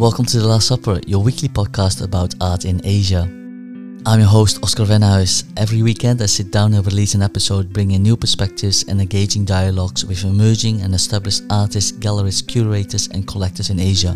Welcome to The Last Supper, your weekly podcast about art in Asia. I'm your host, Oscar Venhuis. Every weekend, I sit down and release an episode bringing new perspectives and engaging dialogues with emerging and established artists, galleries, curators, and collectors in Asia.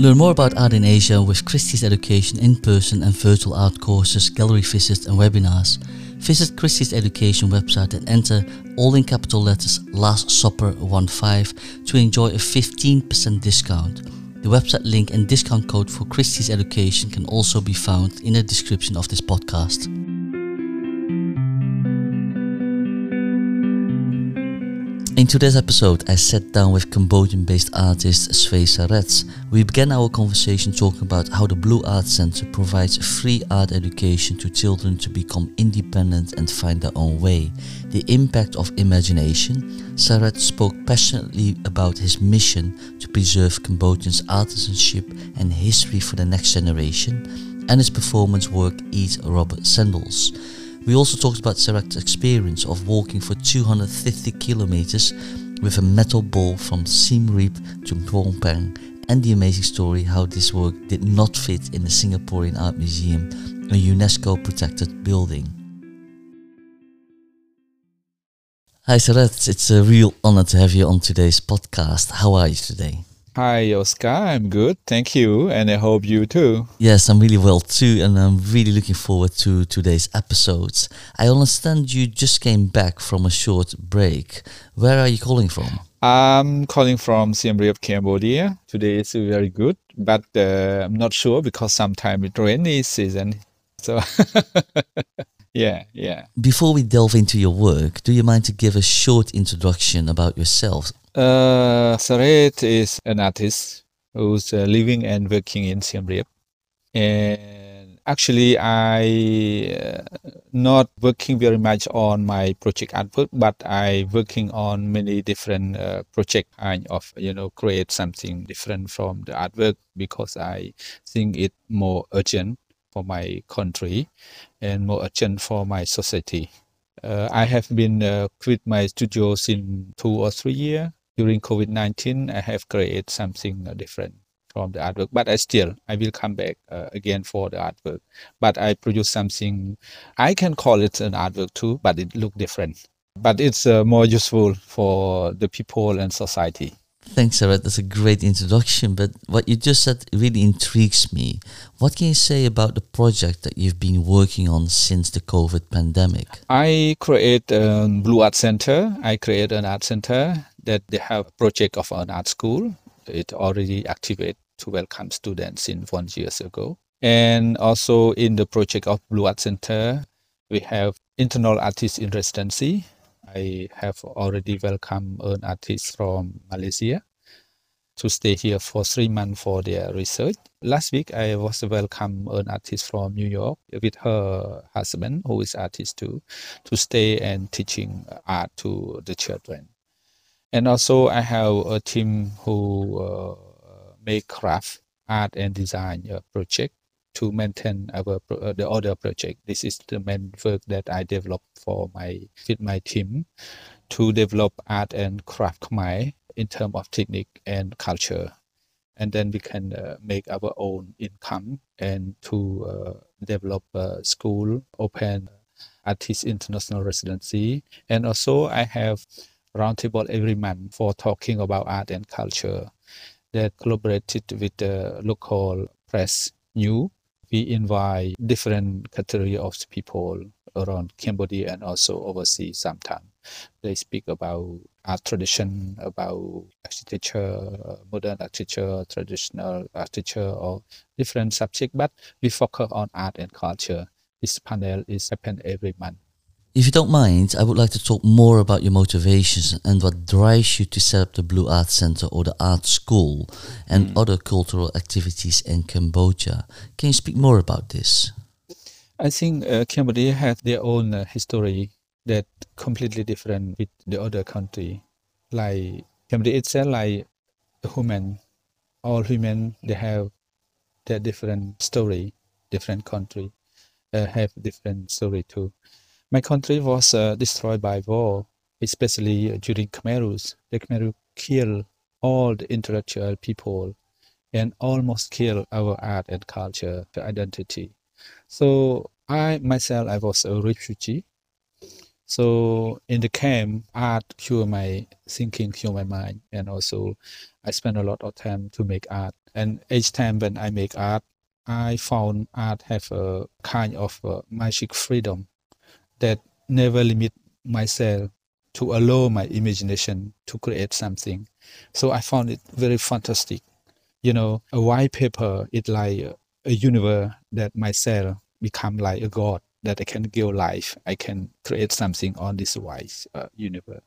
Learn more about art in Asia with Christie's Education in person and virtual art courses, gallery visits, and webinars. Visit Christie's Education website and enter all in capital letters Last Supper 15 to enjoy a 15% discount. The website link and discount code for Christie's Education can also be found in the description of this podcast. In today's episode, I sat down with Cambodian based artist Svay Sareth. We began our conversation talking about how the Blue Art Center provides free art education to children to become independent and find their own way, the impact of imagination. Sareth spoke passionately about his mission to preserve Cambodians' artisanship and history for the next generation, and his performance work Eat Rubber Sandals. We also talked about Sareth's experience of walking for 250 kilometers with a metal ball from Siem Reap to Phnom Penh and the amazing story how this work did not fit in the Singaporean Art Museum, a UNESCO protected building. Hi Sarat, it's a real honor to have you on today's podcast. How are you today? Hi, Oscar. I'm good. Thank you. And I hope you too. Yes, I'm really well too. And I'm really looking forward to today's episodes. I understand you just came back from a short break. Where are you calling from? I'm calling from Siem Reap, Cambodia. Today is very good, but uh, I'm not sure because sometimes it's rainy season. So, yeah, yeah. Before we delve into your work, do you mind to give a short introduction about yourself? Uh, Sareth is an artist who's uh, living and working in Siem Reap. And actually, I uh, not working very much on my project artwork, but I working on many different uh, project kind of you know create something different from the artwork because I think it more urgent for my country and more urgent for my society. Uh, I have been uh, quit my studio since two or three years during COVID-19, I have created something uh, different from the artwork, but I still, I will come back uh, again for the artwork, but I produce something, I can call it an artwork too, but it look different, but it's uh, more useful for the people and society. Thanks, Sarah. That's a great introduction. But what you just said really intrigues me. What can you say about the project that you've been working on since the COVID pandemic? I create a Blue Art Center. I create an art center that they have project of an art school. It already activated to welcome students in one years ago. And also in the project of Blue Art Center, we have internal artists in residency. I have already welcomed an artist from Malaysia to stay here for three months for their research. Last week, I was welcome an artist from New York with her husband, who is artist too, to stay and teaching art to the children and also I have a team who uh, make craft art and design uh, project to maintain our uh, the other project. This is the main work that I develop for my with my team to develop art and craft Khmer in terms of technique and culture, and then we can uh, make our own income and to uh, develop a school, open artist international residency, and also I have roundtable every month for talking about art and culture. That collaborated with the local press new. We invite different category of people around cambodia and also overseas sometimes they speak about art tradition about architecture modern architecture traditional architecture or different subject but we focus on art and culture. This panel is happen every month if you don't mind, I would like to talk more about your motivations and what drives you to set up the Blue Art Center or the art school and mm. other cultural activities in Cambodia. Can you speak more about this? I think uh, Cambodia has their own uh, history that completely different with the other country. Like Cambodia itself, like human, all human, they have their different story. Different country uh, have different story too my country was uh, destroyed by war especially during Khmer Rouge. The Khmer Rouge killed all the intellectual people and almost killed our art and culture, the identity. So I myself, I was a refugee. So in the camp, art cure my thinking, cure my mind, and also I spend a lot of time to make art. And each time when I make art, I found art have a kind of a magic freedom that never limit myself to allow my imagination to create something. So I found it very fantastic. You know, a white paper is like a, universe that myself become like a god that I can give life. I can create something on this white uh, universe.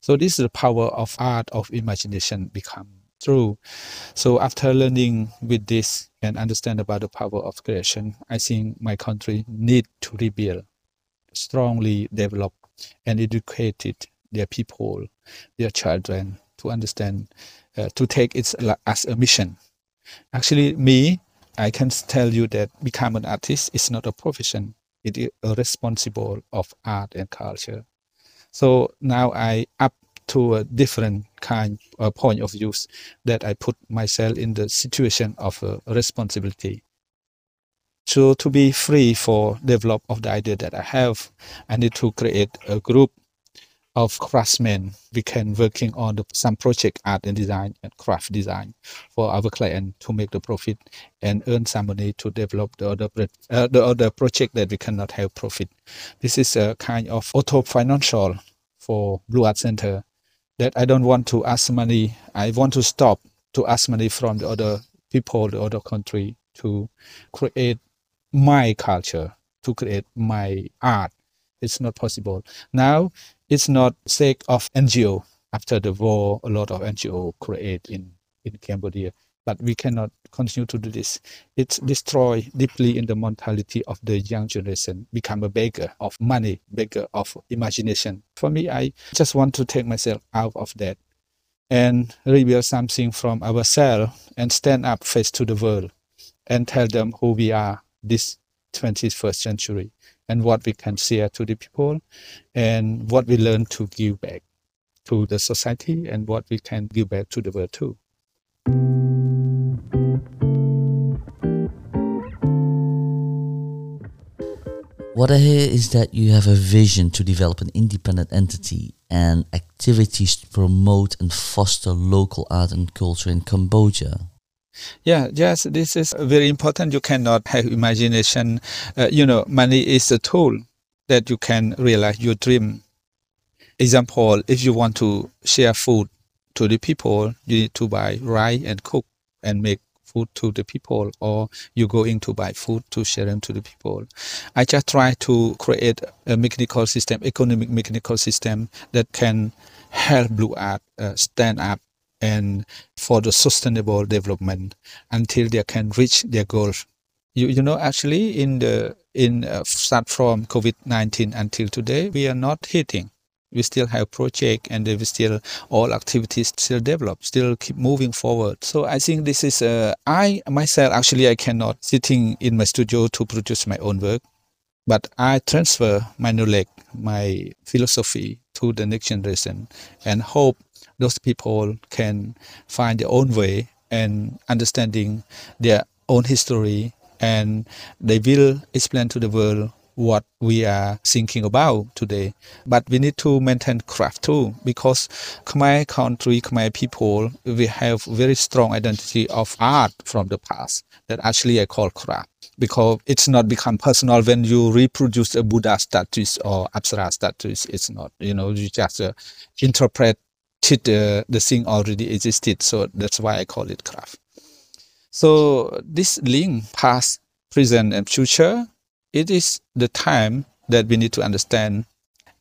So this is the power of art of imagination become true. So after learning with this and understand about the power of creation, I think my country need to rebuild, strongly develop and educated their people, their children to understand, uh, to take it as a mission. Actually, me, I can tell you that become an artist is not a profession. It is a responsible of art and culture. So now I up to a different kind uh, point of view that I put myself in the situation of a responsibility. So to be free for develop of the idea that I have, I need to create a group of craftsmen. We can working on the, some project art and design and craft design for our client to make the profit and earn some money to develop the other uh, the other project that we cannot have profit. This is a kind of auto financial for Blue Art Center that I don't want to ask money. I want to stop to ask money from the other people, the other country to create my culture, to create my art. It's not possible. Now it's not sake of NGO. After the war, a lot of NGO create in, in Cambodia. But we cannot continue to do this. It's destroy deeply in the mentality of the young generation, become a beggar of money, beggar of imagination. For me, I just want to take myself out of that and reveal something from ourselves and stand up face to the world and tell them who we are this 21st century and what we can share to the people and what we learn to give back to the society and what we can give back to the world too. What I hear is that you have a vision to develop an independent entity and activities to promote and foster local art and culture in Cambodia. Yeah, yes, this is very important. You cannot have imagination. Uh, you know, money is a tool that you can realize your dream. Example, if you want to share food to the people, you need to buy rice and cook and make food to the people, or you go in to buy food to share them to the people. I just try to create a mechanical system, economic mechanical system that can help Blue Art uh, stand up and for the sustainable development until they can reach their goals. You, you know, actually, in the in uh, start from COVID-19 until today, we are not hitting. We still have project and we still all activities still develop, still keep moving forward. So I think this is uh, I myself actually I cannot sitting in my studio to produce my own work, but I transfer my knowledge, my philosophy to the next generation, and hope those people can find their own way and understanding their own history and they will explain to the world what we are thinking about today. But we need to maintain craft too, because Khmer country, Khmer people, we have very strong identity of art from the past that actually I call craft. Because it's not become personal when you reproduce a Buddha statue or Apsara statue. It's not, you know, you just uh, interpret the, the thing already existed. So that's why I call it craft. So this link past, present, and future, it is the time that we need to understand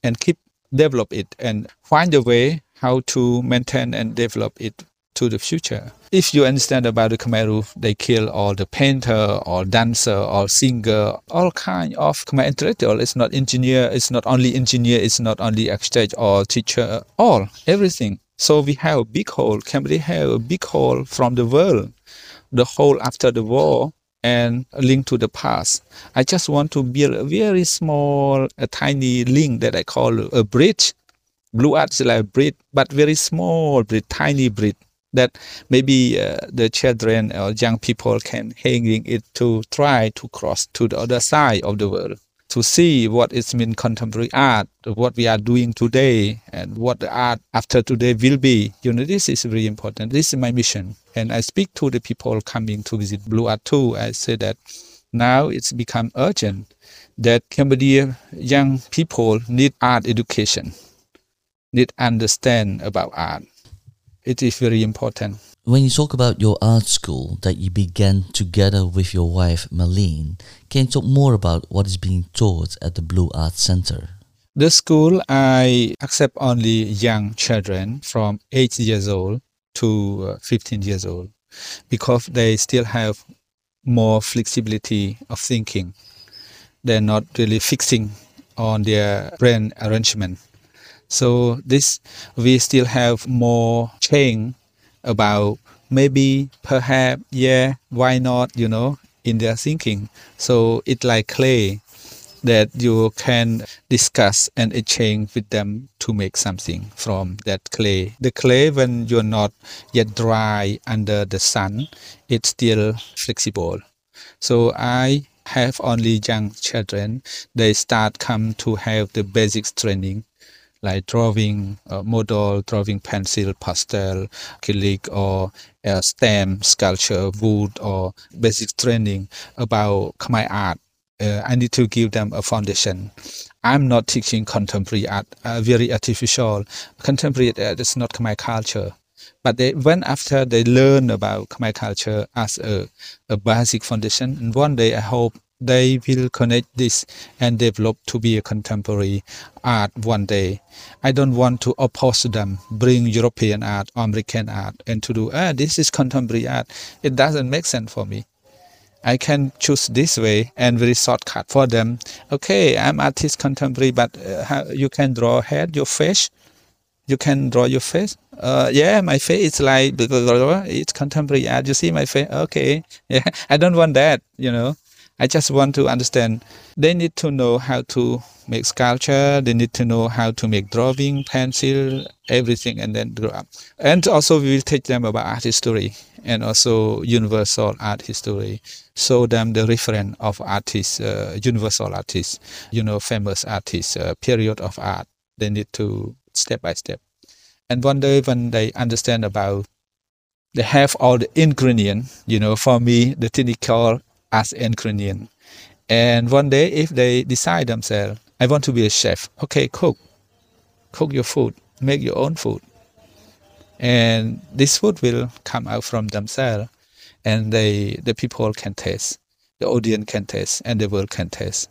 and keep develop it and find a way how to maintain and develop it to the future. If you understand about the Khmer Rouge, they kill all the painter or dancer or singer, all kind of Khmer intellectual. It's not engineer, it's not only engineer, it's not only architect or teacher, all, everything. So we have a big hole. Cambodia have a big hole from the world, the hole after the war and link to the past. I just want to build a very small, a tiny link that I call a bridge Blue art is like a breed, but very small breed, tiny breed that maybe uh, the children or young people can hanging it to try to cross to the other side of the world to see what is it means contemporary art, what we are doing today, and what the art after today will be. You know, this is very important. This is my mission. And I speak to the people coming to visit Blue Art too. I say that now it's become urgent that Cambodian young people need art education, need understand about art. It is very important. When you talk about your art school that you began together with your wife Marlene, can you talk more about what is being taught at the Blue Art Center? The school I accept only young children from 8 years old to uh, 15 years old because they still have more flexibility of thinking. They're not really fixing on their brain arrangement. So this we still have more change about maybe perhaps yeah why not you know in their thinking. So it's like clay that you can discuss and exchange with them to make something from that clay. The clay when you're not yet dry under the sun it's still flexible. So i have only young children. They start come to have the basics training like drawing model, drawing pencil, pastel, acrylic, or stamp, sculpture, wood, or basic training about Khmer art. Uh, I need to give them a foundation. I'm not teaching contemporary art, uh, very artificial. Contemporary art is not Khmer culture. But they, when after they learn about Khmer culture as a, a basic foundation, and one day I hope they will connect this and develop to be a contemporary art one day. I don't want to oppose them, bring European art, American art, and to do, ah, this is contemporary art. It doesn't make sense for me. I can choose this way and very shortcut for them. Okay, I'm artist contemporary, but uh, you can draw head, your face. You can draw your face. Uh, yeah, my face is like it's contemporary art. You see my face. Okay, yeah, I don't want that. You know, I just want to understand. They need to know how to make sculpture. They need to know how to make drawing, pencil, everything, and then grow up. And also, we will teach them about art history and also universal art history. Show them the reference of artists, uh, universal artists, you know, famous artists, uh, period of art. They need to step by step. And one day, when they understand about they have all the ingredient, you know, for me, the technical as ingredient. And one day, if they decide themselves, I want to be a chef, okay, cook, cook your food, make your own food. And this food will come out from themselves, and they, the people can taste, the audience can taste, and the world can taste.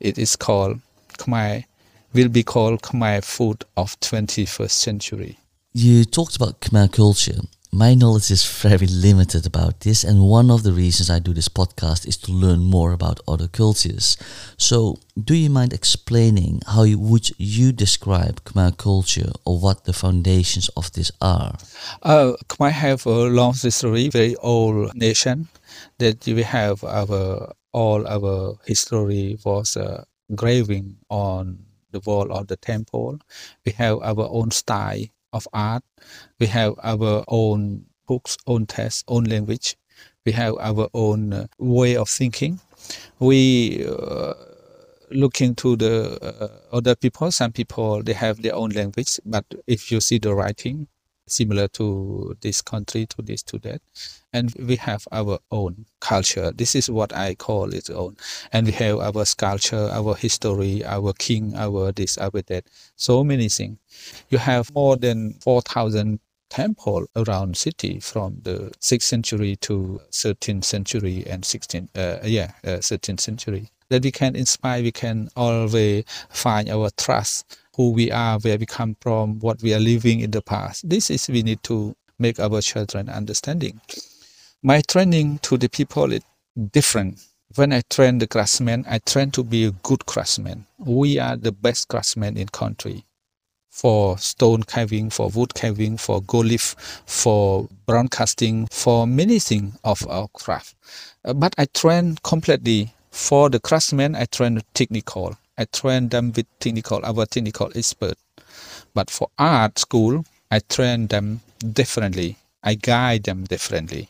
It is called Khmer, will be called Khmer food of 21st century. You talked about Khmer culture my knowledge is very limited about this, and one of the reasons I do this podcast is to learn more about other cultures. So, do you mind explaining how you, would you describe Khmer culture or what the foundations of this are? Uh, Khmer have a long history, very old nation that we have our all our history was uh, graving on the wall of the temple. We have our own style of art. We have our own books, own text, own language. We have our own uh, way of thinking. We uh, looking to the uh, other people. Some people they have their own language, but if you see the writing, similar to this country, to this, to that. And we have our own culture. This is what I call its own. And we have our sculpture, our history, our king, our this, our that. So many things. You have more than 4,000 temple around city from the 6th century to 13th century and 16th, uh, yeah, uh, 13th century. That we can inspire, we can always find our trust who we are, where we come from, what we are living in the past. This is we need to make our children understanding. My training to the people is different. When I train the craftsmen, I train to be a good craftsman. We are the best craftsmen in country for stone carving, for wood carving, for gold leaf, for bronze casting, for many things of our craft. But I train completely for the craftsmen. I train the technical. I train them with technical, our technical expert. But for art school, I train them differently. I guide them differently.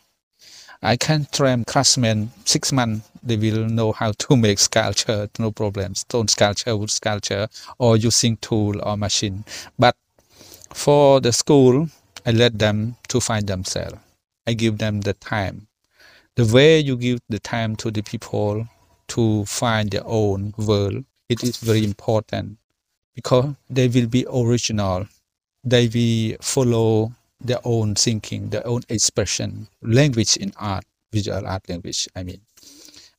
I can train craftsmen six months. They will know how to make sculpture, no problem. Stone sculpture, wood sculpture, or using tool or machine. But for the school, I let them to find themselves. I give them the time. The way you give the time to the people to find their own world, it is very important because they will be original. They will follow their own thinking, their own expression, language in art, visual art language. I mean,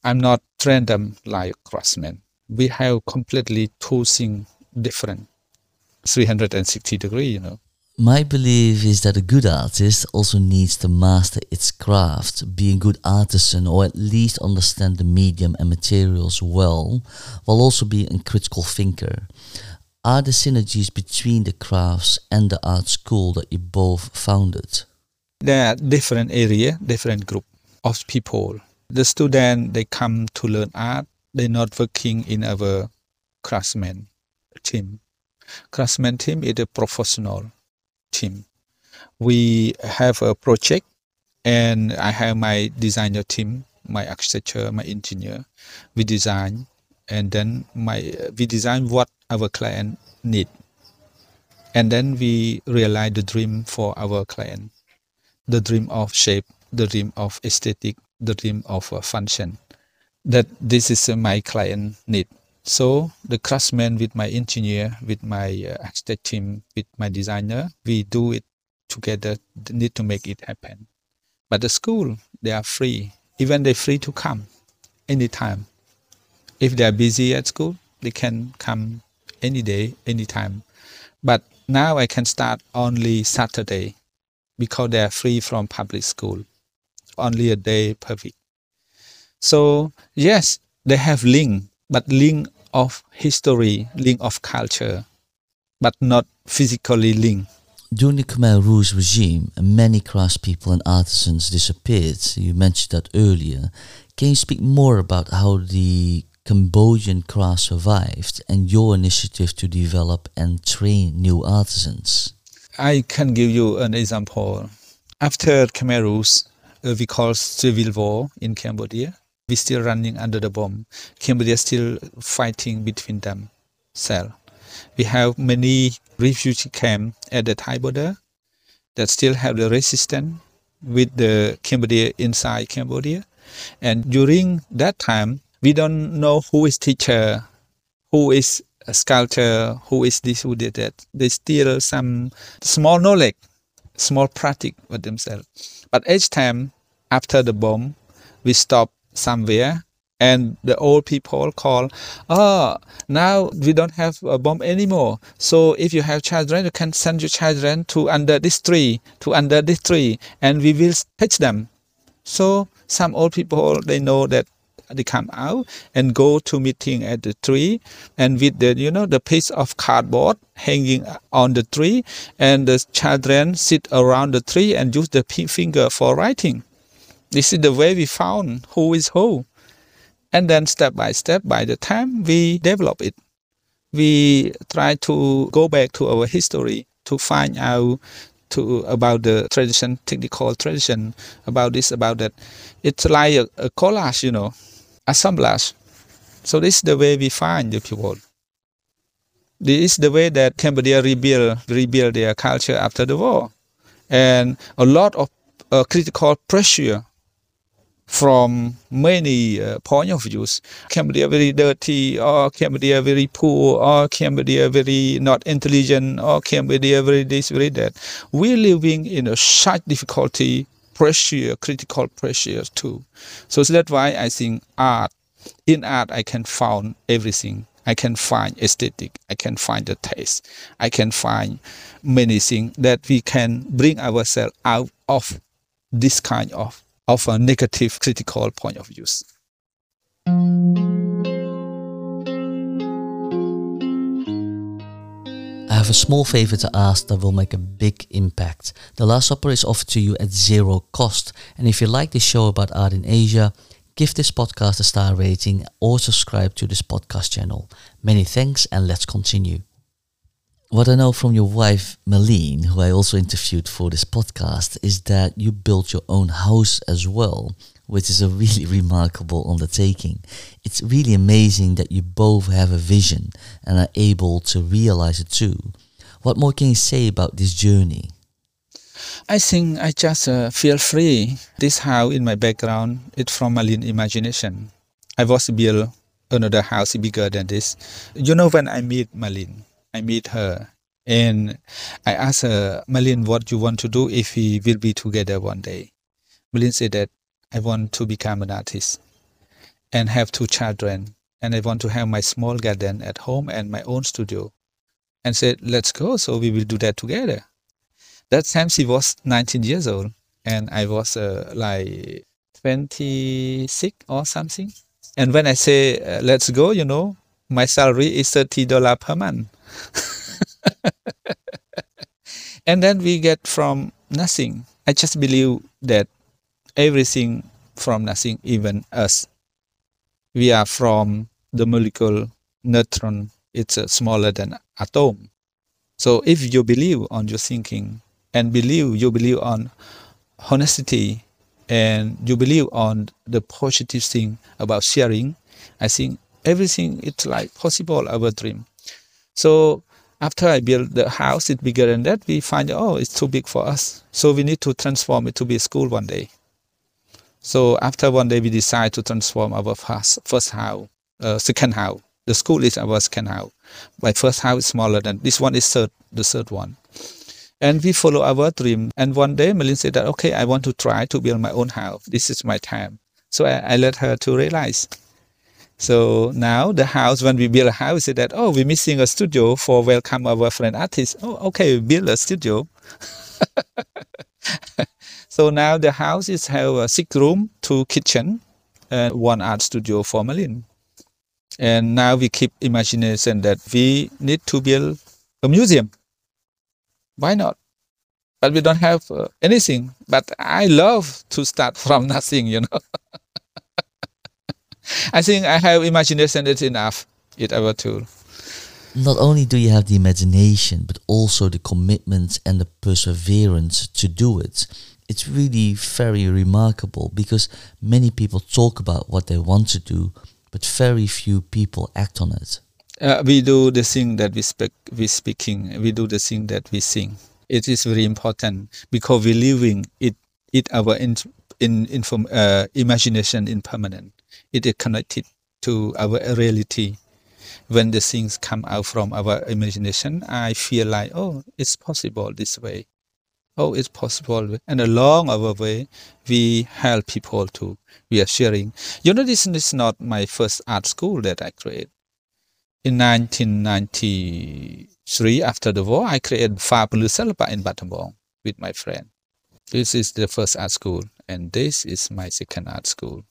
I'm not trained them like craftsmen. We have completely two things different, 360 degree, you know. My belief is that a good artist also needs to master its craft, be a good artisan, or at least understand the medium and materials well, while also being a critical thinker. Are the synergies between the crafts and the art school that you both founded? There are different area, different group of people. The student they come to learn art. They're not working in our craftsman team. Craftsman team is a professional team. We have a project, and I have my designer team, my architecture, my engineer. We design, and then my we design what our client need, and then we realize the dream for our client, the dream of shape, the dream of aesthetic, the dream of function. That this is my client need so the craftsman with my engineer, with my uh, architect team, with my designer, we do it together. Need to make it happen. But the school, they are free. Even they're free to come anytime. If they are busy at school, they can come any day, anytime. But now I can start only Saturday because they are free from public school. Only a day per week. So yes, they have link, but link of history, link of culture, but not physically linked. During the Khmer Rouge regime, many craftspeople and artisans disappeared. You mentioned that earlier. Can you speak more about how the Cambodian craft survived and your initiative to develop and train new artisans? I can give you an example. After Khmer Rouge, uh, we call civil war in Cambodia we still running under the bomb. Cambodia still fighting between themselves. We have many refugee camps at the Thai border that still have the resistance with the Cambodia inside Cambodia. And during that time, we don't know who is teacher, who is a sculptor, who is this, who did that. They still some small knowledge, small practice with themselves. But each time after the bomb, we stop somewhere and the old people call oh now we don't have a bomb anymore. So if you have children you can send your children to under this tree to under this tree and we will teach them. So some old people they know that they come out and go to meeting at the tree and with the you know the piece of cardboard hanging on the tree and the children sit around the tree and use the finger for writing this is the way we found who is who. And then step by step, by the time we develop it, we try to go back to our history to find out to about the tradition, technical tradition, about this, about that. It's like a, a collage, you know, assemblage. So this is the way we find the people. This is the way that Cambodia rebuild rebuild their culture after the war, and a lot of uh, critical pressure from many uh, point of views. Cambodia very dirty, or Cambodia very poor, or Cambodia very not intelligent, or Cambodia very this, very that. We're living in a such difficulty, pressure, critical pressure too. So that's why I think art, in art, I can find everything. I can find aesthetic. I can find the taste. I can find many things that we can bring ourselves out of this kind of of a negative critical point of views. I have a small favor to ask that will make a big impact. The Last Supper is offered to you at zero cost. And if you like this show about art in Asia, give this podcast a star rating or subscribe to this podcast channel. Many thanks and let's continue. What I know from your wife, Malene, who I also interviewed for this podcast, is that you built your own house as well, which is a really remarkable undertaking. It's really amazing that you both have a vision and are able to realize it too. What more can you say about this journey? I think I just uh, feel free. This house in my background, it's from Malene imagination. I was build another house bigger than this. You know, when I meet Malene, I meet her and I asked her, Malene, what you want to do if we will be together one day? Malene said that I want to become an artist and have two children. And I want to have my small garden at home and my own studio. And said, let's go. So we will do that together. That time she was 19 years old and I was uh, like 26 or something. And when I say, uh, let's go, you know, my salary is $30 per month. and then we get from nothing. I just believe that everything from nothing, even us. We are from the molecule neutron. It's uh, smaller than atom. So if you believe on your thinking and believe, you believe on honesty and you believe on the positive thing about sharing, I think everything it's like possible our dream. So after I build the house, it's bigger than that. We find oh, it's too big for us. So we need to transform it to be a school one day. So after one day, we decide to transform our first, first house, uh, second house. The school is our second house. My first house is smaller than this one is third, the third one. And we follow our dream. And one day, Melin said that, okay, I want to try to build my own house. This is my time. So I, I let her to realize. So now the house, when we build a house, say that, oh, we're missing a studio for welcome our friend artist. Oh, okay, build a studio. so now the house is have a six room, two kitchen, and one art studio for Malin. And now we keep imagination that we need to build a museum. Why not? But we don't have uh, anything. But I love to start from nothing, you know. I think I have imagination. It's enough. It's our tool. Not only do you have the imagination, but also the commitment and the perseverance to do it. It's really very remarkable because many people talk about what they want to do, but very few people act on it. Uh, we do the thing that we speak, we speaking. We do the thing that we sing. It is very important because we living it, it our in, in, inform, uh, imagination in permanent it is connected to our reality. When the things come out from our imagination, I feel like, oh, it's possible this way. Oh, it's possible. And along our way, we help people to, we are sharing. You know, this is not my first art school that I created. In 1993, after the war, I created Phare Ponleu Selpak in Battambang with my friend. This is the first art school, and this is my second art school.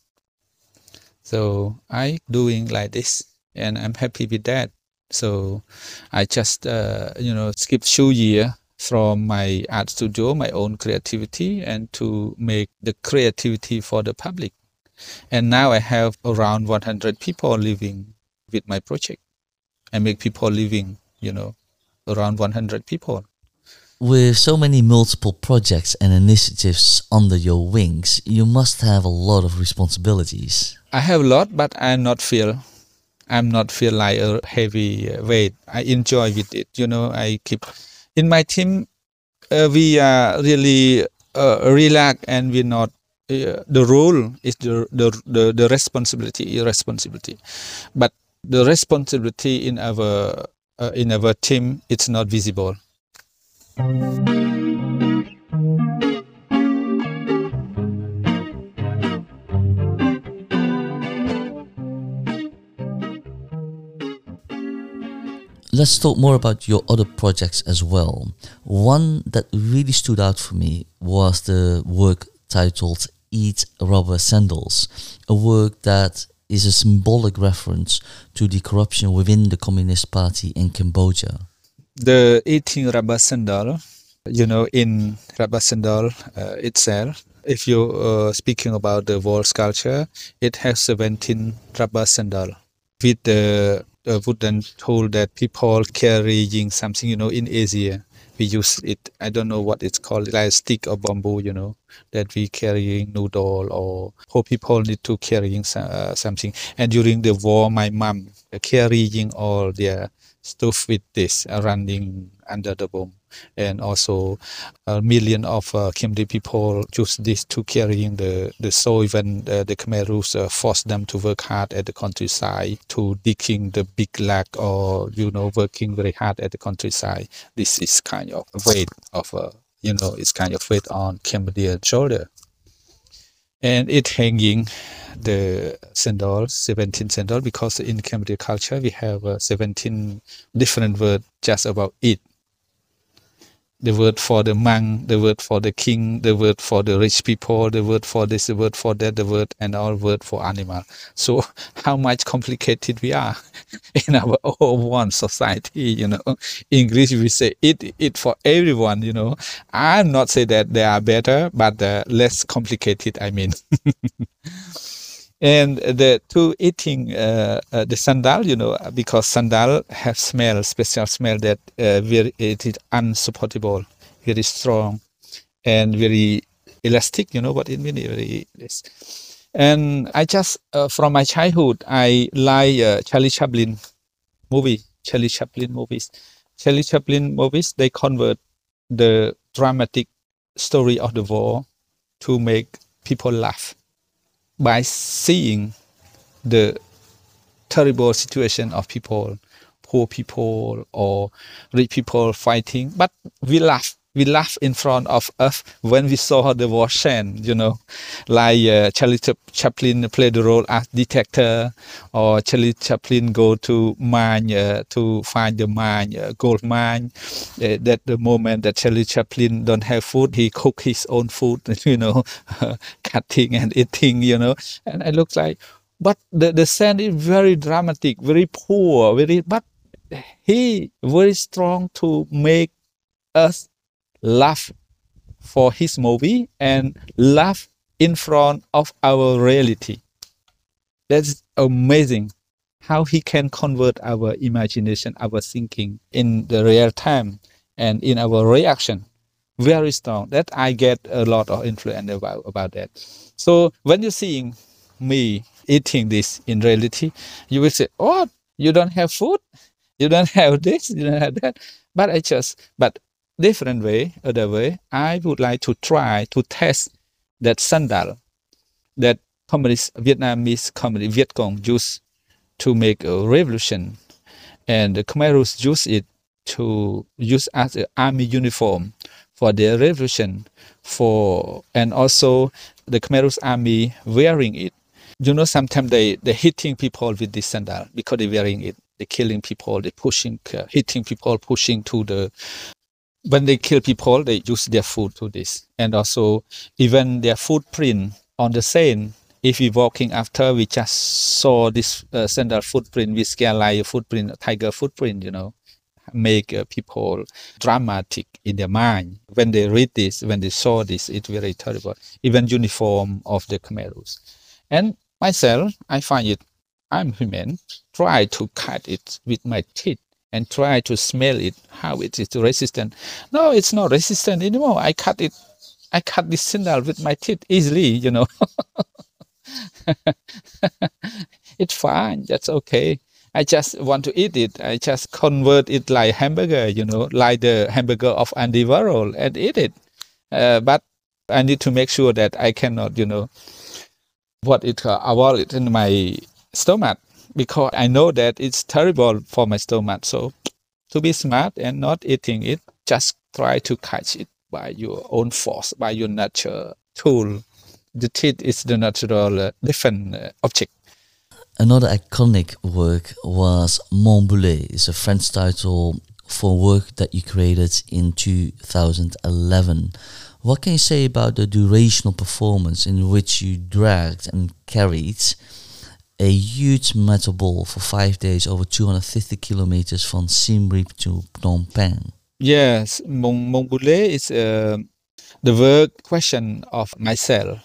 So I doing like this, and I'm happy with that. So I just uh, you know skip two year from my art studio, my own creativity, and to make the creativity for the public. And now I have around 100 people living with my project. I make people living, you know, around 100 people. With so many multiple projects and initiatives under your wings, you must have a lot of responsibilities. I have a lot, but I'm not feel, I'm not feel like a heavy weight. I enjoy with it. You know, I keep in my team. Uh, we are really uh, relaxed, and we're not. Uh, the role is the, the the the responsibility, responsibility, but the responsibility in our uh, in our team it's not visible Let's talk more about your other projects as well. One that really stood out for me was the work titled Eat Rubber Sandals, a work that is a symbolic reference to the corruption within the Communist Party in Cambodia the eating rubber sandal, you know, in rubber sandal uh, itself, if you are uh, speaking about the wall sculpture, it has 17 rubber sandal with the a wooden tool that people carrying something, you know, in Asia. We use it. I don't know what it's called, like stick or bamboo, you know, that we carrying noodle or poor people need to carrying uh, something. And during the war, my mom carrying all their stuff with this uh, running under the bomb and also a million of uh, Khmer people use this to carrying the the soil when uh, the Khmer Rouge uh, force them to work hard at the countryside to digging the big lake or you know working very hard at the countryside. This is kind of weight of uh, you know it's kind of weight on Cambodian shoulder, and it hanging the sandal 17 sandal because in Cambodian culture we have uh, 17 different words just about it the word for the monk, the word for the king, the word for the rich people, the word for this, the word for that, the word and all word for animal. So how much complicated we are in our own one society, you know. English we say it it for everyone, you know. I'm not say that they are better, but uh, less complicated, I mean. And the to eating uh, uh, the sandal you know because sandal have smell special smell that uh, very it is unsupportable very strong and very elastic. You know what it means? Very yes. and i just uh, from my childhood i like uh, charlie chaplin movie charlie chaplin movies. Charlie chaplin movies they convert the dramatic story of the war to make people laugh by seeing the terrible situation of people, poor people or rich people fighting, but we laugh we laugh in front of us when we saw the war scene, you know, like uh, Charlie Chaplin played the role as detector, or Charlie Chaplin go to mine uh, to find the mine, uh, gold mine. Uh, that the moment that Charlie Chaplin don't have food, he cook his own food, you know, cutting and eating, you know, and it looks like, but the the scene is very dramatic, very poor, very, but he very strong to make us laugh for his movie and laugh in front of our reality. That's amazing how he can convert our imagination, our thinking in the real time and in our reaction. Very strong. That I get a lot of influence about, about that. So when you're seeing me eating this in reality, you will say, Oh, you don't have food? You don't have this, you don't have that. But I just but different way, other way, I would like to try to test that sandal that communist Vietnamese communist Viet Cong use to make a revolution, and the Khmer Rouge use it to use as an army uniform for their revolution, for and also the Khmer Rouge army wearing it. You know, sometimes they they hitting people with this sandal because they wearing it. They killing people, they pushing, uh, hitting people, pushing to the when they kill people, they use their food to this, and also even their footprint on the sand. If we walking after, we just saw this uh, sandal footprint, we scare like a footprint, tiger footprint, you know, make uh, people dramatic in their mind when they read this, when they saw this. It's very terrible. Even uniform of the Khmer and myself, I find it. I'm human. Try to cut it with my teeth and try to smell it how it is resistant. No it's not resistant anymore. I cut it i cut this sandal with my teeth easily you know. It's fine that's okay. I just want to eat it. I just convert it like hamburger you know like the hamburger of andy warhol and eat it. Uh, but i need to make sure that i cannot you know what it uh, avoid it in my stomach because I know that it's terrible for my stomach. So to be smart and not eating it, just try to catch it by your own force, by your natural tool. The teeth is the natural uh, different uh, object. Another iconic work was Mon Boulet. It's a French title for work that you created in 2011. What can you say about the durational performance in which you dragged and carried a huge metal ball for five days over 250 kilometers from Siem Reap to Phnom Penh. Yes, Mon, Mon Boulet is uh, the work question of myself.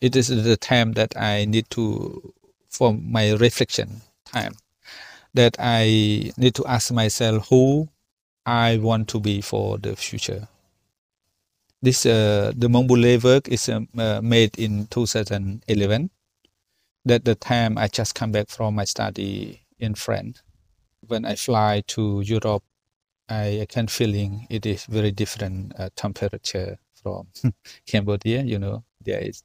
It is the time that I need to for my reflection time. that I need to ask myself who I want to be for the future. This uh, the Mon Boulet work is uh, made in 2011. That the time I just come back from my study in France. When I fly to Europe, I, can feeling it is very different uh, temperature from Cambodia. You know, there is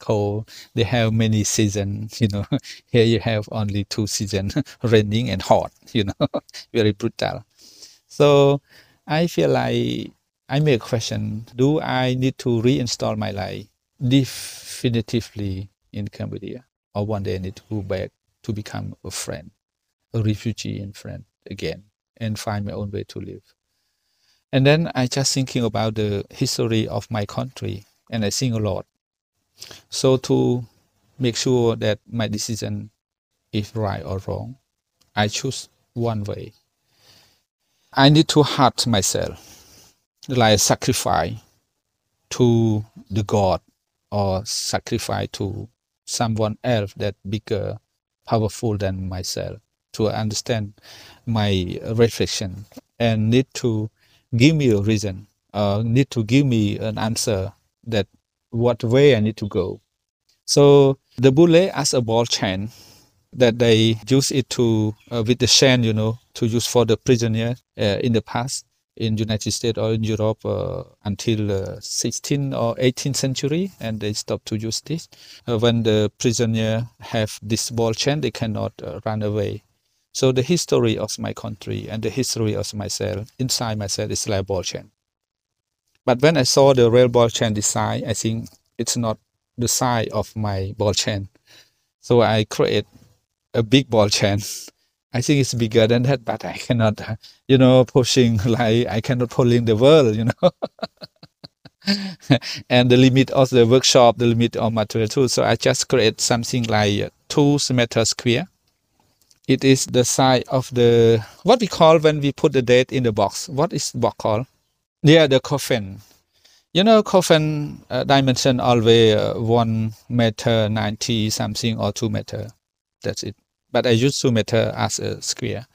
cold. They have many seasons. You know, here you have only two seasons: raining and hot. You know, very brutal. So I feel like I make a question: Do I need to reinstall my life definitively in Cambodia, or one day I need to go back to become a friend, a refugee and friend again, and find my own way to live? And then I just thinking about the history of my country, and I think a lot. So to make sure that my decision is right or wrong, I choose one way. I need to hurt myself, like sacrifice to the God or sacrifice to someone else that bigger, powerful than myself to understand my reflection and need to give me a reason, uh, need to give me an answer that what way I need to go. So the bullet as a ball chain that they use it to uh, with the chain, you know, to use for the prisoner uh, in the past in United States or in Europe uh, until uh, 16th or 18th century, and they stopped to use this. Uh, when the prisoner have this ball chain, they cannot uh, run away. So the history of my country and the history of myself inside myself is like ball chain. But when I saw the real ball chain design, I think it's not the size of my ball chain. So I create a big ball chain. I think it's bigger than that, but I cannot, you know, pushing like I cannot pulling the world, you know. and the limit of the workshop, the limit of material too. So I just create something like two meter square. It is the size of the what we call when we put the date in the box. What is box called? Yeah, the coffin. You know, coffin uh, dimension always uh, one meter ninety something or two meter. That's it. But I use two meter as a square.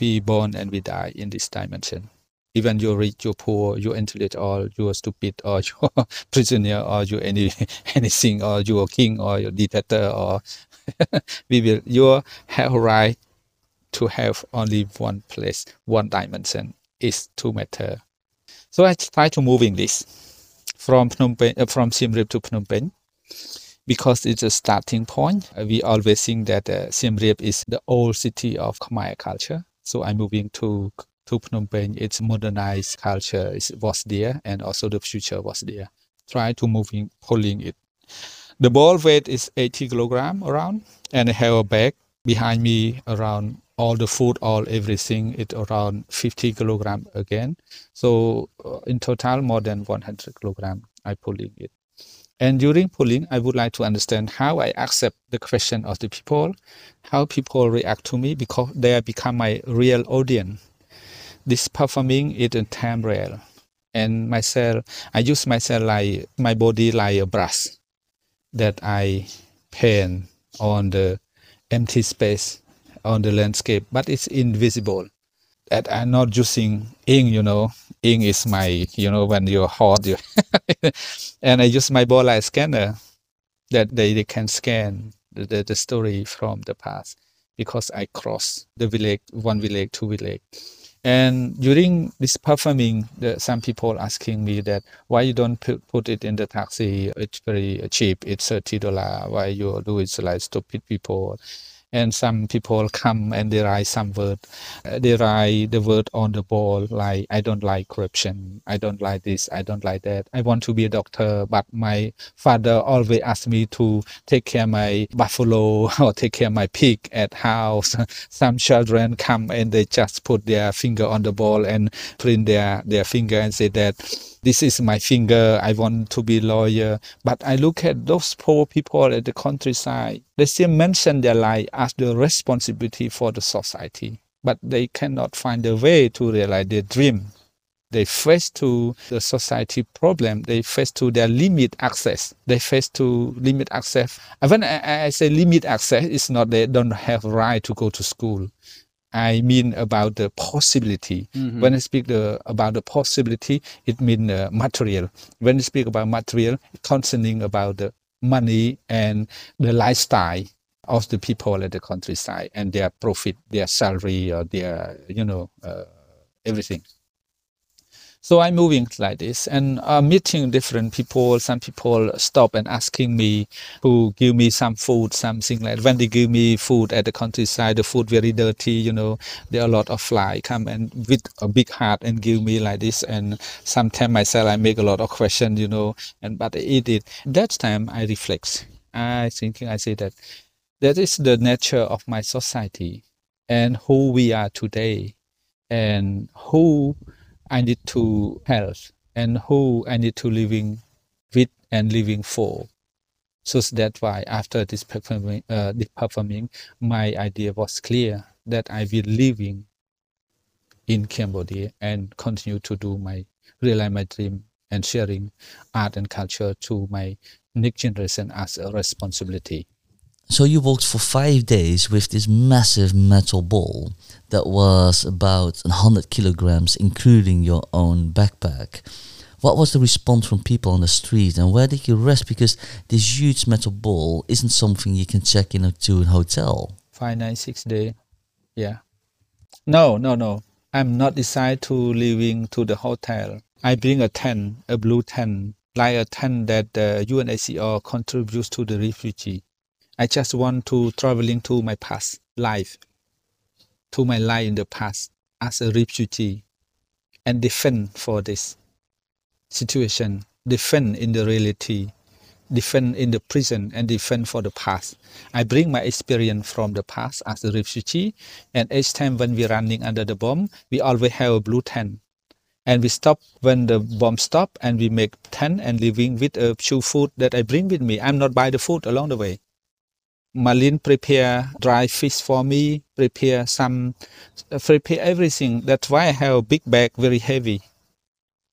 We born and we die in this dimension. Even you're rich, you're poor, you're intelligent, or you're stupid, or you're prisoner, or you any anything, or you're king, or you're dictator, or we will. You have right to have only one place, one dimension is two meter so I try to moving this from Phnom Penh, uh, from Siem Reap to Phnom Penh because it's a starting point. We always think that uh, Siem Reap is the old city of Khmer culture. So I'm moving to to Phnom Penh. It's modernized culture it was there, and also the future was there. Try to moving pulling it. The ball weight is 80 kilogram around, and I have a bag behind me around all the food, all everything, it around 50 kilogram again. So uh, in total, more than 100 kilogram I pulling it. And during pulling, I would like to understand how I accept the question of the people, how people react to me because they have become my real audience. This performing is a time real. And myself, I use myself like my body like a brush that I paint on the empty space on the landscape, but it's invisible. And I'm uh, not using ink, you know. Ink is my, you know, when you're hot, you and I use my ball scanner that they, they can scan the, the, the story from the past because I cross the village, one village, two village. And during this performing, the, some people asking me that why you don't put, put it in the taxi? It's very cheap. It's thirty dollar. Why you do it like stupid people? And some people come and they write some word uh, they write the word on the ball like i don't like corruption i don't like this i don't like that i want to be a doctor but my father always asked me to take care my buffalo or take care my pig at house some children come and they just put their finger on the ball and print their their finger and say that this is my finger. I want to be lawyer. But I look at those poor people at the countryside. They still mention their life as the responsibility for the society, but they cannot find a way to realize their dream. They face to the society problem. They face to their limit access. They face to limit access. When I, I say limit access, it's not they don't have right to go to school. I mean about the possibility. Mhm. When I speak the, about the possibility, it means uh, material. When I speak about material, concerning about the money and the lifestyle of the people at the countryside and their profit, their salary, or their, you know, uh, everything. So I'm moving like this and I'm meeting different people. Some people stop and asking me who give me some food, something like when they give me food at the countryside, the food very dirty, you know, there are a lot of fly come and with a big heart and give me like this. And sometimes myself I make a lot of questions, you know, and but I eat it. That time I reflect. I thinking I say that that is the nature of my society and who we are today and who I need to help and who I need to living with and living for. So that's why after this performing, uh, this performing, my idea was clear that I will living in Cambodia and continue to do my realize my dream and sharing art and culture to my next generation as a responsibility. So you walked for five days with this massive metal ball that was about 100 kilograms, including your own backpack. What was the response from people on the street and where did you rest? Because this huge metal ball isn't something you can check into a hotel. five night six day yeah no no no i'm not decide to living to the hotel i bring a tent a blue tent like a tent that the unhcr contributes to the refugee i just want to traveling to my past life to my life in the past as a refugee and defend for this situation defend in the reality defend in the prison and defend for the past. I bring my experience from the past as a refugee, and each time when we're running under the bomb, we always have a blue tent. And we stop when the bomb stop, and we make tent and living with a few food that I bring with me. I'm not buy the food along the way. Marlene prepare dry fish for me, prepare some, prepare everything. That's why I have a big bag, very heavy.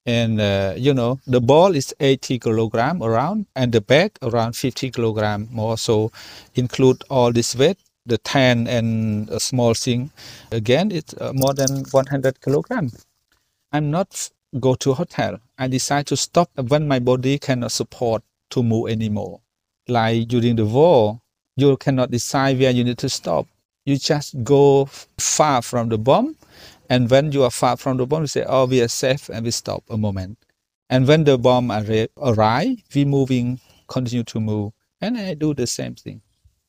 And uh, you know the ball is 80 kilogram around and the bag around 50 kilogram more. So include all this weight the tan and a small thing. Again it's uh, more than 100 kilogram. I'm not go to hotel. I decide to stop when my body cannot support to move anymore. Like during the war you cannot decide where you need to stop you just go far from the bomb and when you are far from the bomb, you say, oh, we are safe, and we stop a moment. And when the bomb arri- arrive, we moving, continue to move. And I do the same thing.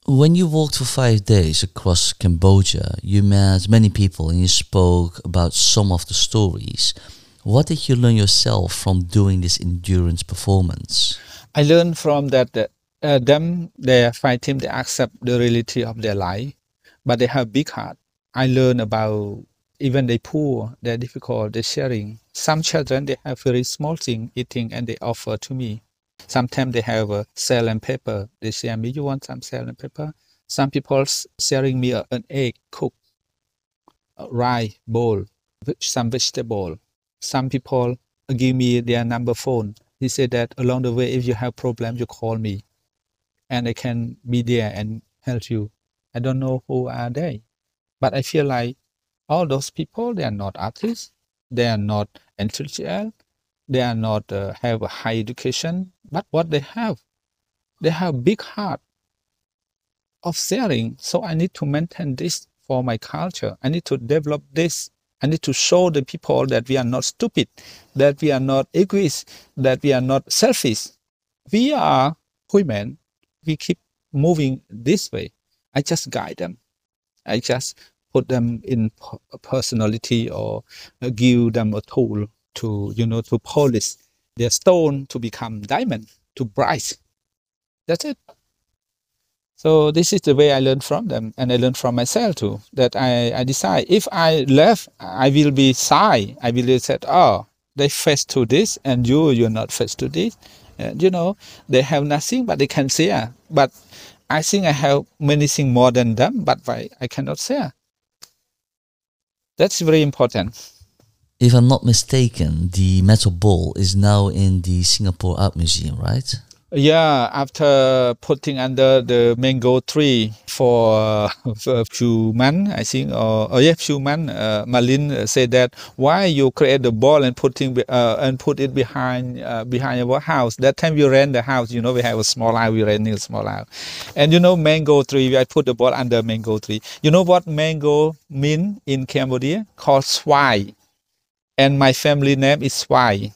When you walked for five days across Cambodia, you met many people and you spoke about some of the stories. What did you learn yourself from doing this endurance performance? I learned from that, that uh, them, they are fighting, they accept the reality of their life, but they have big heart. I learned about even they poor, they're difficult, they're sharing. Some children, they have very small thing eating and they offer to me. Sometimes they have a salt and pepper. They share me, you want some salt and pepper? Some people sharing me an egg cooked, a rice bowl, some vegetable. Some people give me their number phone. He said that along the way, if you have problem, you call me, and they can be there and help you. I don't know who are they, but I feel like all those people they are not artists, they are not intellectual, they are not uh, have a high education, but what they have, they have big heart of sharing. So I need to maintain this for my culture. I need to develop this. I need to show the people that we are not stupid, that we are not egoist, that we are not selfish. We are women. We keep moving this way. I just guide them. I just put them in personality or uh, give them a tool to, you know, to polish their stone to become diamond, to bright. That's it. So this is the way I learned from them, and I learned from myself too. That I, I decide if I left, I will be shy. I will say, oh, they face to this, and you, you're not face to this. And you know, they have nothing, but they can share. But I think I have many things more than them, but why I cannot share. That's very important. If I'm not mistaken, the metal ball is now in the Singapore Art Museum, right? Yeah, after putting under the mango tree for, for a few months, I think, or oh yeah, few months, uh, Marlene said that why you create the ball and putting uh, and put it behind uh, behind our house. That time we rent the house, you know, we have a small house, we renting a small house, and you know, mango tree. I put the ball under mango tree. You know what mango mean in Cambodia? Called svay, and my family name is svay.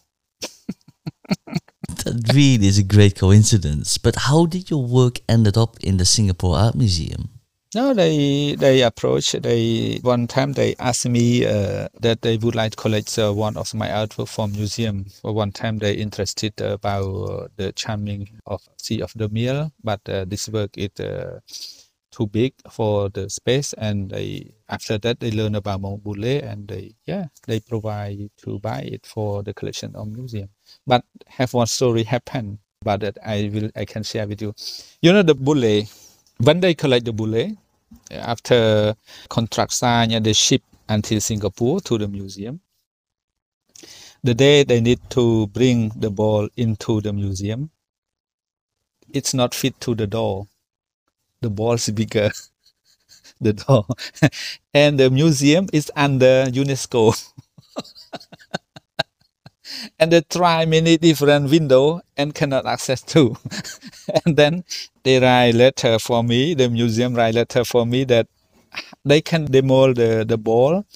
that really is a great coincidence. But how did your work ended up in the Singapore Art Museum? No, they they approached. They one time they asked me uh, that they would like to collect uh, one of my artwork from museum. For one time they interested about the Churning of Sea of the Milk, but uh, this work is uh, too big for the space, and they after that they learn about Mon Boulet, and they yeah they provide to buy it for the collection of museum. But have one story happen, but that I will I can share with you. You know the boulet. When they collect the boulet, after contract signed and they ship until Singapore to the museum. The day they need to bring the ball into the museum, it's not fit to the door. The ball is bigger, the door, and the museum is under UNESCO. and they try many different window and cannot access to. and then they write letter for me, the museum write letter for me that they can demo the, the ball.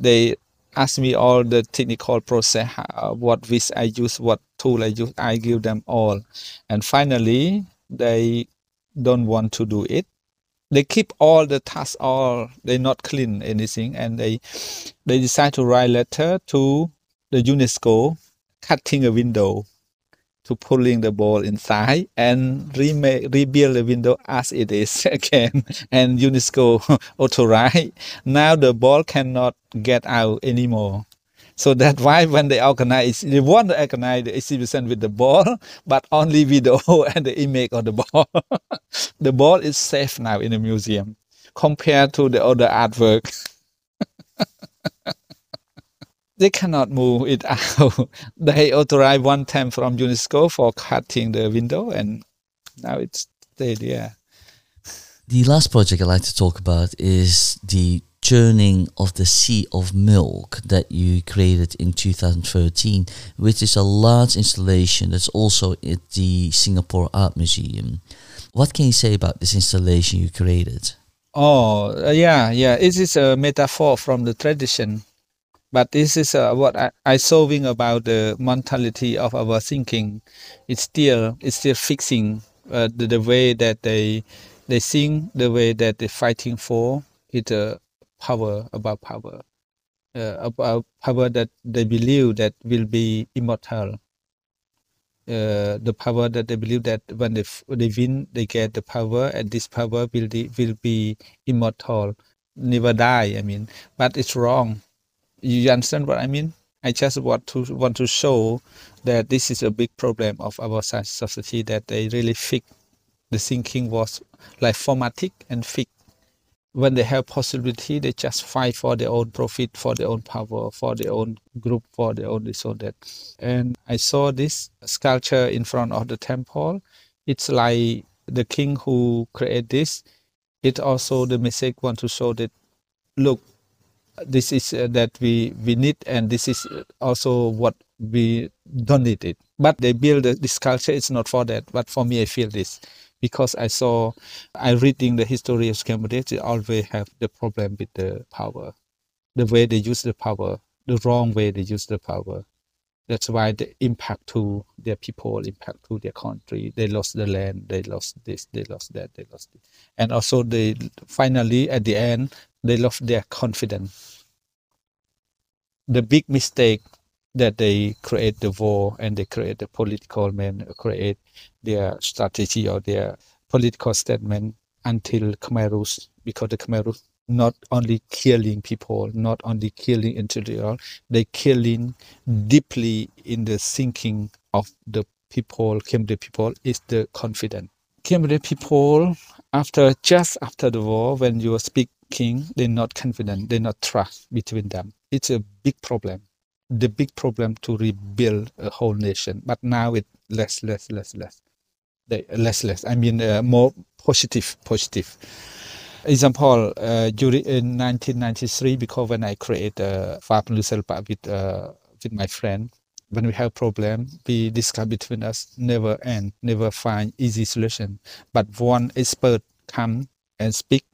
They ask me all the technical process, uh, what which I use, what tool I use, I give them all. And finally, they don't want to do it. They keep all the tasks, all they not clean anything, and they they decide to write letter to the UNESCO cutting a window to pulling the ball inside and remake, rebuild the window as it is again. And UNESCO authorized. Now the ball cannot get out anymore. So that's why when they organize, they want to organize the exhibition with the ball, but only video and the image of the ball. the ball is safe now in the museum compared to the other artwork they cannot move it out. they authorized one time from UNESCO for cutting the window, and now it's stayed. Yeah. The last project I'd like to talk about is the churning of the sea of milk that you created in 2013, which is a large installation that's also at the Singapore Art Museum. What can you say about this installation you created? Oh, uh, yeah, yeah. It is a metaphor from the tradition but this is uh, what I, I solving about the mentality of our thinking. It's still it's still fixing uh, the, the way that they they think, the way that they're fighting for it uh, power about power, uh, about power that they believe that will be immortal. Uh, the power that they believe that when they, they win, they get the power, and this power will, will be immortal, never die. I mean, but it's wrong you understand what I mean? I just want to want to show that this is a big problem of our society that they really fix the thinking was like formatic and fixed. When they have possibility, they just fight for their own profit, for their own power, for their own group, for their own this or that. And I saw this sculpture in front of the temple. It's like the king who created this. It also the message want to show that look this is uh, that we we need and this is also what we don't need it. But they build this culture it's not for that. But for me i feel this because i saw i reading the history of cambodia they always have the problem with the power the way they use the power the wrong way they use the power. That's why the impact to their people impact to their country. They lost the land they lost this they lost that they lost it. And also they finally at the end they lost their confidence. The big mistake that they create the war and they create the political men create their strategy or their political statement until Khmer Rouge, because the Khmer Rouge not only killing people, not only killing intellectual, they killing deeply in the thinking of the people, Khmer people, is the confident. Khmer people, after just after the war, when you speak king, they're not confident, they're not trust between them. It's a big problem. The big problem to rebuild a whole nation. But now it's less, less, less, less. they less less. I mean uh, more positive positive. Example, uh, during in 1993, because when I create a Phare with uh, with my friend, when we have problem, we discuss between us never end, never find easy solution. But one expert come and speak,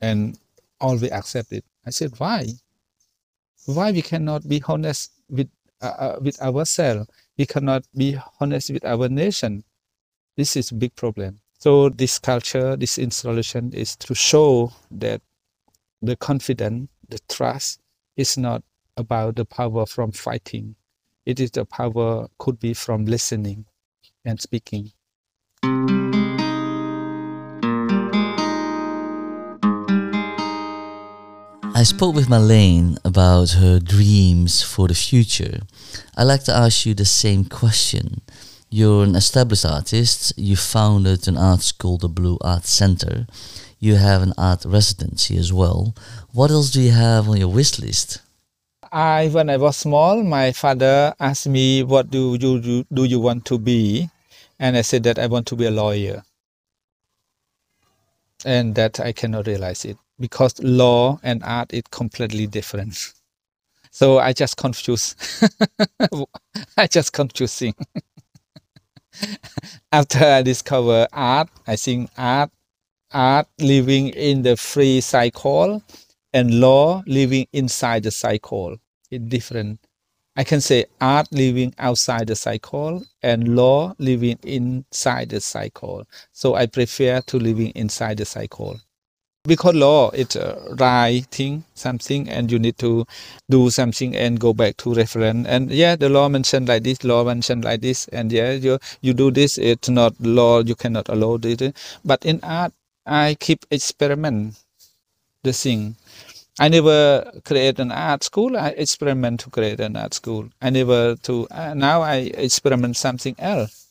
and all we accept it. I said, why? Why we cannot be honest with uh, uh, with ourselves? We cannot be honest with our nation. This is a big problem. So this culture, this installation is to show that the confidence, the trust is not about the power from fighting. It is the power could be from listening and speaking. Spoke with Marlene about her dreams for the future. I'd like to ask you the same question. You're an established artist, you founded an art school, the Blue Art Center. You have an art residency as well. What else do you have on your wish list? I, when I was small, my father asked me, "What do you do, do you want to be?" And I said that I want to be a lawyer, and that I cannot realize it because law and art is completely different. So I just confuse. I just confusing. After I discover art, I think art, art living in the free cycle, and law living inside the cycle. It's different. I can say art living outside the cycle and law living inside the cycle. So I prefer to living inside the cycle because law it's uh, writing something and you need to do something and go back to reference. And yeah the law mentioned like this law mentioned like this. And yeah you you do this it's not law you cannot allow it. But in art i keep experiment the thing. I never create an art school i experiment to create an art school. I never to uh, now i experiment something else.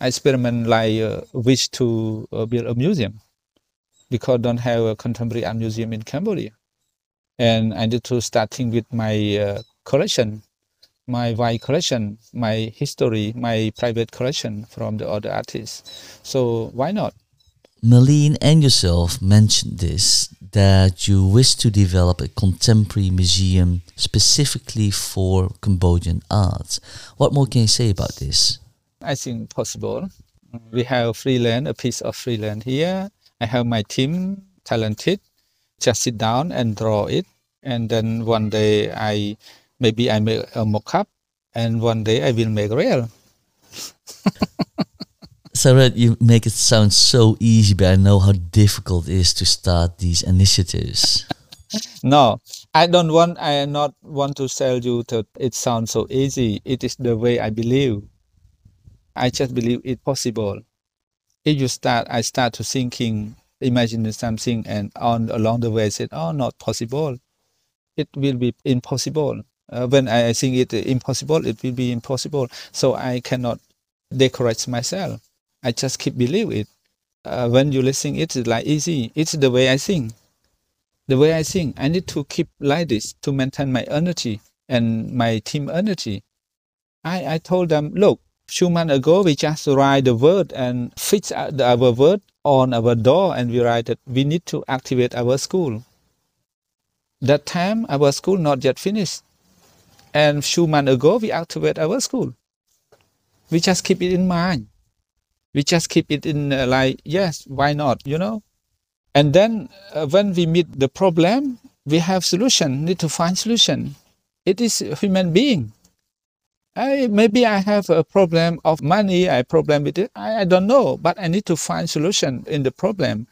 I experiment like uh, wish to uh, build a museum because don't have a contemporary art museum in Cambodia. And I need to starting with my uh, collection, my white collection, my history, my private collection from the other artists. So why not? Marlene and yourself mentioned this that you wish to develop a contemporary museum specifically for Cambodian art. What more can you say about this? I think possible. We have free land, a piece of free land here, I have my team talented, just sit down and draw it. And then one day I maybe I make a mock-up and one day I will make real. Sarah, you make it sound so easy, but I know how difficult it is to start these initiatives. no, I don't want. I not want to tell you that it sounds so easy. It is the way I believe. I just believe it possible you start, I start to thinking, imagining something, and on along the way, I said, "Oh, not possible. It will be impossible." Uh, when I think it impossible, it will be impossible. So I cannot decorate myself. I just keep believe it. Uh, when you listen, it's like easy. It's the way I think. The way I think, I need to keep like this to maintain my energy and my team energy. I, I told them, look, few months ago, we just write the word and fix our word on our door, and we write that we need to activate our school. That time, our school not yet finished, and few months ago, we activate our school. We just keep it in mind. We just keep it in uh, like yes, why not? You know. And then uh, when we meet the problem, we have solution. Need to find solution. It is human being I, maybe I have a problem of money, I problem with it. I, I don't know, but I need to find solution in the problem.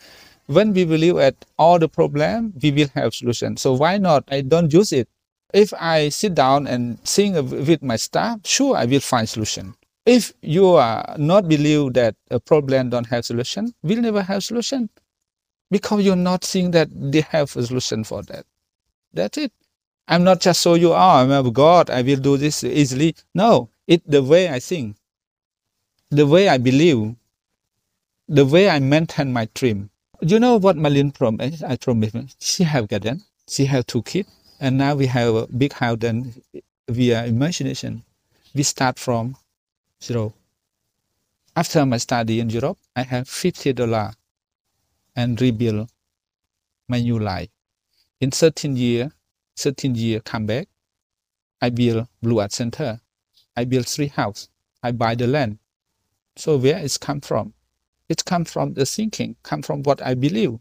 When we believe at all the problem, we will have solution. So why not? I don't use it. If I sit down and sing with my staff, sure, I will find solution. If you are not believe that a problem don't have solution, we'll never have solution because you're not seeing that they have a solution for that. That's it. I'm not just so you are, I'm a God, I will do this easily. No, it's the way I think, the way I believe, the way I maintain my dream. You know what Marlene promised? I promised she have garden, she have two kids, and now we have a big house. Then via imagination, we start from zero. After my study in Europe, I have fifty dollar and rebuild my new life. In 13 year, 13 year come back, I build Blue Art Center. I build three house. I buy the land. So where it's come from? It come from the thinking, come from what I believe,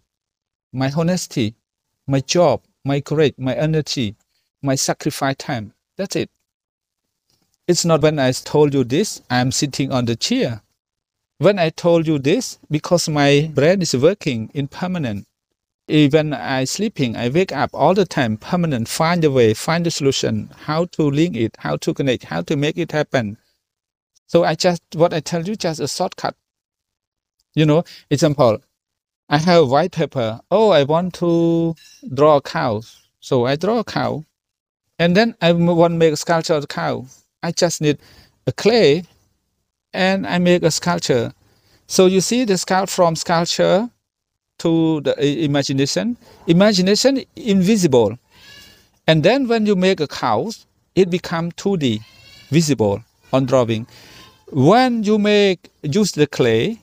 my honesty, my job, my courage, my energy, my sacrifice time. That's it. It's not when I told you this, I'm sitting on the chair. When I told you this, because my brain is working in permanent. Even I sleeping, I wake up all the time, permanent, find a way, find a solution, how to link it, how to connect, how to make it happen. So I just, what I tell you, just a shortcut. You know, example, I have a white paper. Oh, I want to draw a cow. So I draw a cow. And then I want to make a sculpture of the cow. I just need a clay and I make a sculpture. So you see the sculpt from sculpture to the imagination. Imagination invisible. And then when you make a house, it become 2D, visible on drawing. When you make use the clay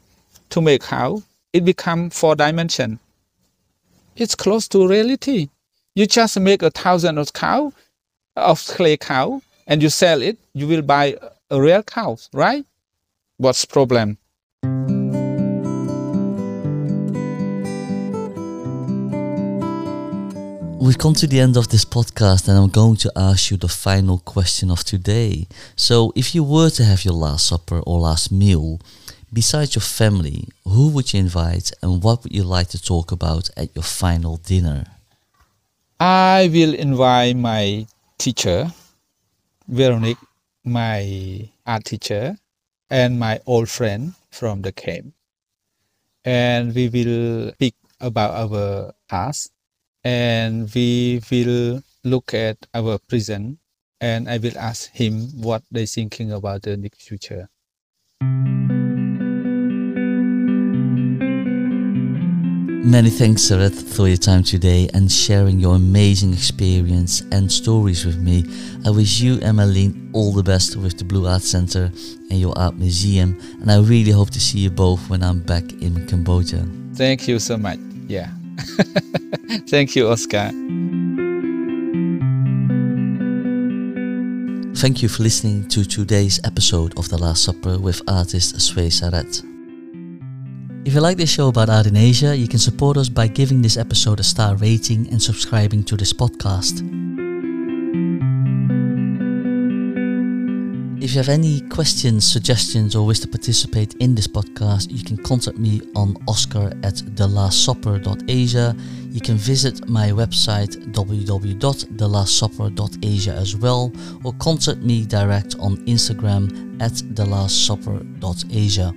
to make house, it become four dimension. It's close to reality. You just make a thousand of cow, of clay cow, and you sell it. You will buy a real cow, right? What's problem? We've come to the end of this podcast, and I'm going to ask you the final question of today. So, if you were to have your last supper or last meal, besides your family, who would you invite and what would you like to talk about at your final dinner? I will invite my teacher, Veronique, my art teacher, and my old friend from the camp. And we will speak about our past and we will look at our present and I will ask him what they're thinking about the next future. Many thanks, Sareth, for your time today and sharing your amazing experience and stories with me. I wish you and Marlene all the best with the Blue Art Center and your art museum, and I really hope to see you both when I'm back in Cambodia. Thank you so much. Yeah. Thank you, Oscar. Thank you for listening to today's episode of The Last Supper with artist Svay Sareth. If you like this show about art in Asia, you can support us by giving this episode a star rating and subscribing to this podcast. If you have any questions, suggestions, or wish to participate in this podcast, you can contact me on oscar at thelastSupper.asia. You can visit my website www.thelastsupper.asia as well, or contact me direct on Instagram at thelastsupper.asia.